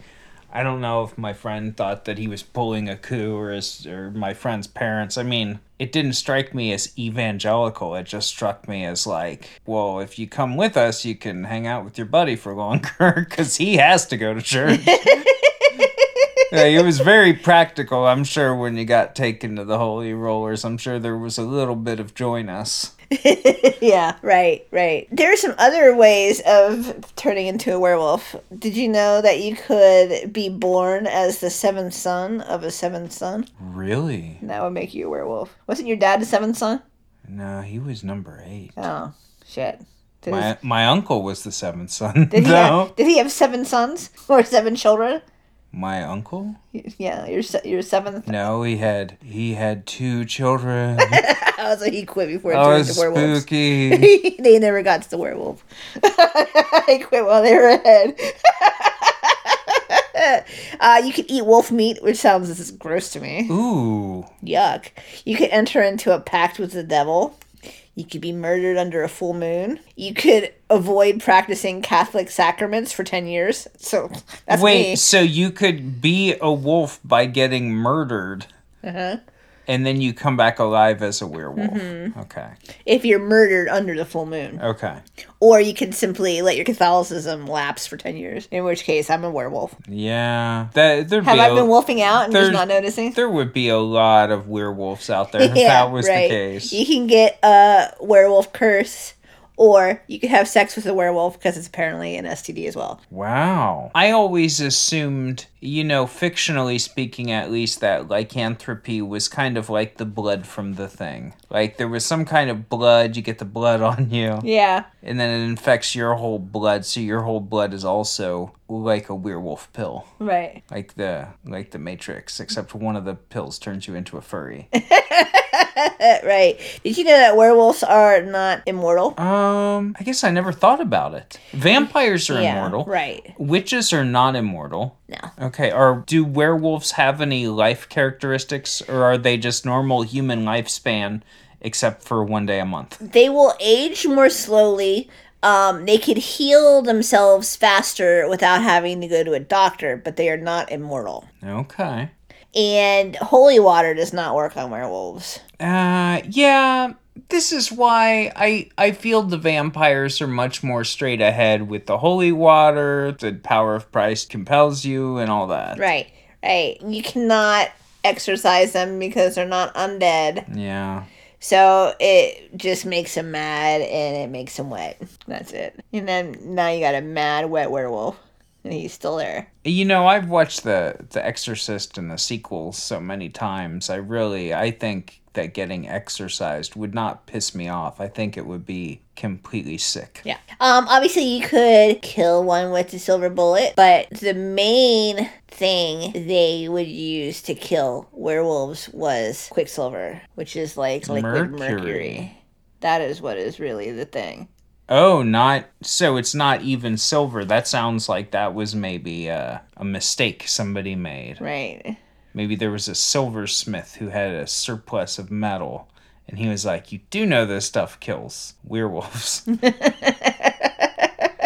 I don't know if my friend thought that he was pulling a coup or his or my friend's parents. I mean, it didn't strike me as evangelical. It just struck me as like, well, if you come with us, you can hang out with your buddy for longer because he has to go to church. Yeah, it was very practical. I'm sure when you got taken to the holy rollers, I'm sure there was a little bit of join us. yeah, right, right. There are some other ways of turning into a werewolf. Did you know that you could be born as the seventh son of a seventh son? Really? That would make you a werewolf. Wasn't your dad the seventh son? No, he was number eight. Oh, shit. Did, My his- my uncle was the seventh son. did, he no, have, did he have seven sons or seven children? My uncle. Yeah, you're se- you're seventh. No, he had he had two children. Oh, so he quit before he oh, turned into werewolves. spooky. they never got to the werewolf. they quit while they were ahead. uh, you could eat wolf meat, which sounds this is gross to me. Ooh, Yuck. You could enter into a pact with the devil. You could be murdered under a full moon. You could avoid practicing Catholic sacraments for 10 years. So that's wait. me. So you could be a wolf by getting murdered, Uh-huh. And then you come back alive as a werewolf. Mm-hmm. Okay. If you're murdered under the full moon. Okay. Or you can simply let your Catholicism lapse for 10 years, in which case I'm a werewolf. Yeah. That Have be I a- been wolfing out and just not noticing? There would be a lot of werewolves out there if that was the case. You can get a werewolf curse, or you could have sex with a werewolf because it's apparently an STD as well. Wow. I always assumed, you know, fictionally speaking at least, that lycanthropy was kind of like the blood from the thing. Like there was some kind of blood, you get the blood on you, Yeah. and then it infects your whole blood, so your whole blood is also like a werewolf pill. Right. Like the like the Matrix, except one of the pills turns you into a furry. right. Did you know that werewolves are not immortal? um, I guess I never thought about it. Vampires are yeah. immortal. Right. Witches are not immortal. No. Okay, or do werewolves have any life characteristics, or are they just normal human lifespan, except for one day a month? They will age more slowly. Um, they could heal themselves faster without having to go to a doctor, but they are not immortal. Okay. And holy water does not work on werewolves. Uh, yeah. This is why I I feel the vampires are much more straight ahead with the holy water. The power of Christ compels you, and all that. Right, right. You cannot exorcise them because they're not undead. Yeah. So it just makes him mad and it makes him wet. That's it. And then now you got a mad wet werewolf. And he's still there. You know, I've watched the the Exorcist and the sequels so many times. I really I think that getting exercised would not piss me off. I think it would be completely sick. Yeah. Um obviously you could kill one with the silver bullet, but the main thing they would use to kill werewolves was quicksilver, which is like liquid mercury. Mercury. That is what is really the thing. Oh, not so it's not even silver. That sounds like that was maybe uh, a mistake somebody made. Right. Maybe there was a silversmith who had a surplus of metal and he was like, "You do know this stuff kills werewolves."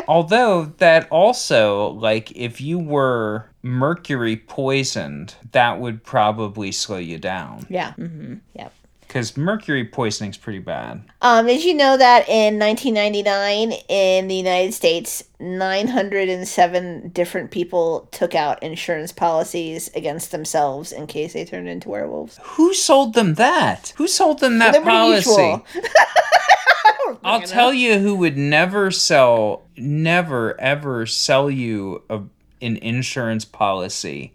Although that also like if you were mercury poisoned, that would probably slow you down Yeah. Mm-hmm. Yep. Cuz mercury poisoning's pretty bad. Um, did you know that in 1999 in the United States, 907 different people took out insurance policies against themselves in case they turned into werewolves? Who sold them that? Who sold them that Liberty policy? I'll tell you who would never sell, never ever sell you a, an insurance policy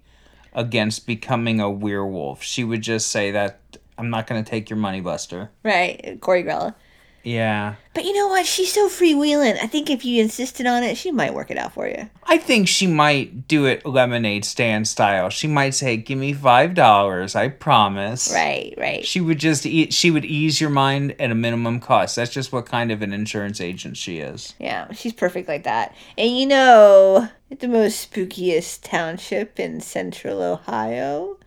against becoming a werewolf. She would just say that I'm not going to take your money, Buster. Right, Corey Grella. Yeah. But you know what? She's so freewheeling. I think if you insisted on it, she might work it out for you. I think she might do it lemonade stand style. She might say, "Give me five dollars, I promise." Right, right. She would just eat. She would ease your mind at a minimum cost. That's just what kind of an insurance agent she is. Yeah, she's perfect like that. And you know, the most spookiest township in central Ohio?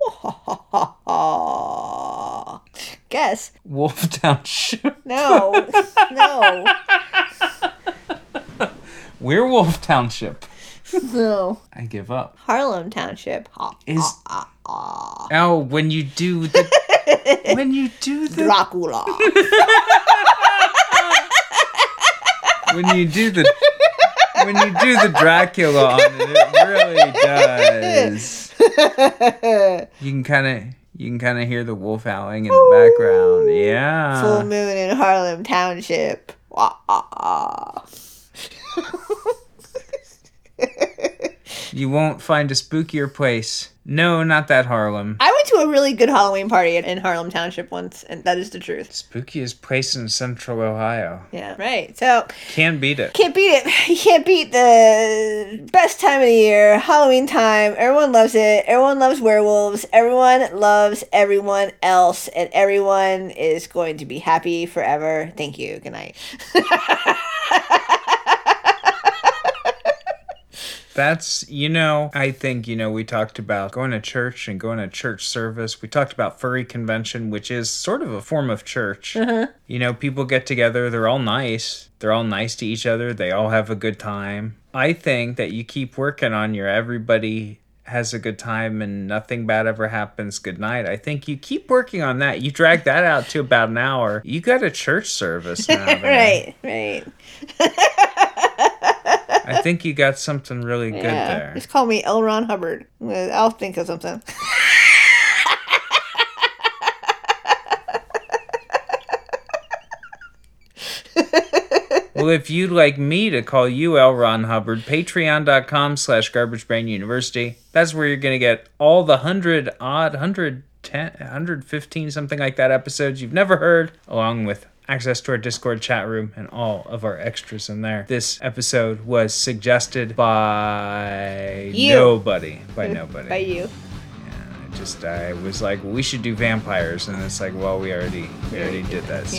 Guess. Wolf Township. No. no. Werewolf Township. No. I give up. Harlem Township. Ha, Is ha, ha. oh when you do the when you do the Dracula. when you do the when you do the Dracula on it, it really does. You can kind of you can kind of hear the wolf howling in the background. Yeah. Full moon in Harlem Township. Wah, ah, ah. You won't find a spookier place. No, not that Harlem. I went to a really good Halloween party in- Harlem Township once, and that is the truth. Spookiest place in central Ohio. Yeah, right. So Can't beat it. can't beat it. You can't beat the best time of the year, Halloween time. Everyone loves it. Everyone loves werewolves. Everyone loves everyone else, and everyone is going to be happy forever. Thank you. Good night. That's, you know, I think, you know, we talked about going to church and going to church service. We talked about furry convention, which is sort of a form of church. Uh-huh. You know, people get together, they're all nice. They're all nice to each other. They all have a good time. I think that you keep working on your everybody has a good time and nothing bad ever happens good night. I think you keep working on that. You drag that out to about an hour. You got a church service now. right, right. I think you got something really good yeah. there. Just call me L. Ron Hubbard. I'll think of something. well, if you'd like me to call you L. Ron Hubbard, patreon.com slash garbage brain university. That's where you're going to get all the 100 odd, 110, 115, something like that episodes you've never heard, along with access to our Discord chat room and all of our extras in there. This episode was suggested by You. nobody. By nobody. By you. I just I was like, we should do vampires, and it's like, well, we already we already did that. So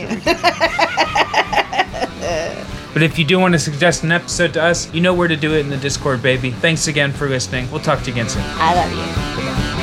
Yeah. but if you do want to suggest an episode to us, you know where to do it in the Discord, baby. Thanks again for listening. We'll talk to you again soon. I love you.